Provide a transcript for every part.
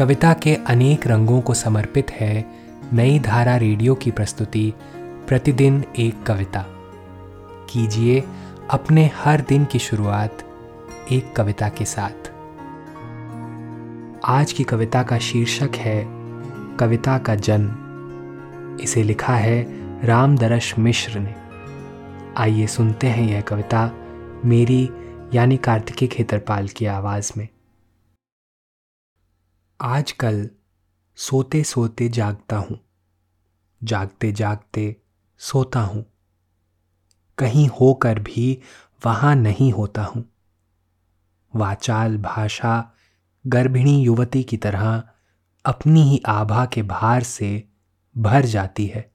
कविता के अनेक रंगों को समर्पित है नई धारा रेडियो की प्रस्तुति, प्रतिदिन एक कविता। कीजिए अपने हर दिन की शुरुआत एक कविता के साथ। आज की कविता का शीर्षक है, कविता का जन्म। इसे लिखा है रामदरश मिश्र ने। आइए सुनते हैं यह कविता मेरी यानी कार्तिकी खेतरपाल की आवाज़ में। आजकल सोते सोते जागता हूँ। जागते जागते सोता हूँ। कहीं होकर भी वहाँ नहीं होता हूँ। वाचाल भाषा गर्भिणी युवती की तरह अपनी ही आभा के भार से भर जाती है।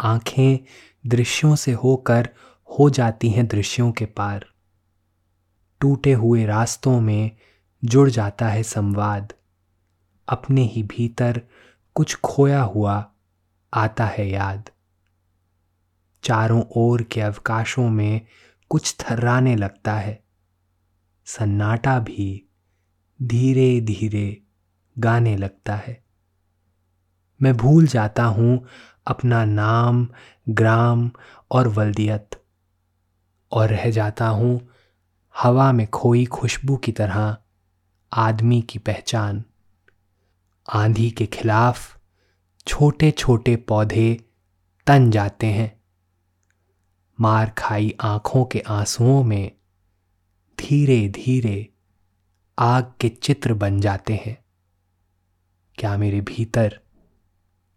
आँखें दृश्यों से होकर हो जाती हैं दृश्यों के पार। टूटे हुए रास्तों में जुड़ जाता है संवाद। अपने ही भीतर कुछ खोया हुआ आता है याद। चारों ओर के अवकाशों में कुछ थर्राने लगता है। सन्नाटा भी धीरे धीरे गाने लगता है। मैं भूल जाता हूँ अपना नाम, ग्राम और वल्दियत, और रह जाता हूँ हवा में खोई खुशबू की तरह आदमी की पहचान। आंधी के खिलाफ छोटे छोटे पौधे तन जाते हैं। मार खाई आँखों के आंसुओं में धीरे धीरे आग के चित्र बन जाते हैं। क्या मेरे भीतर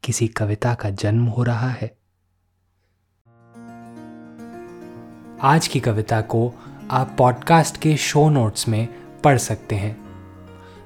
किसी कविता का जन्म हो रहा है? आज की कविता को आप पॉडकास्ट के शो नोट्स में पढ़ सकते हैं।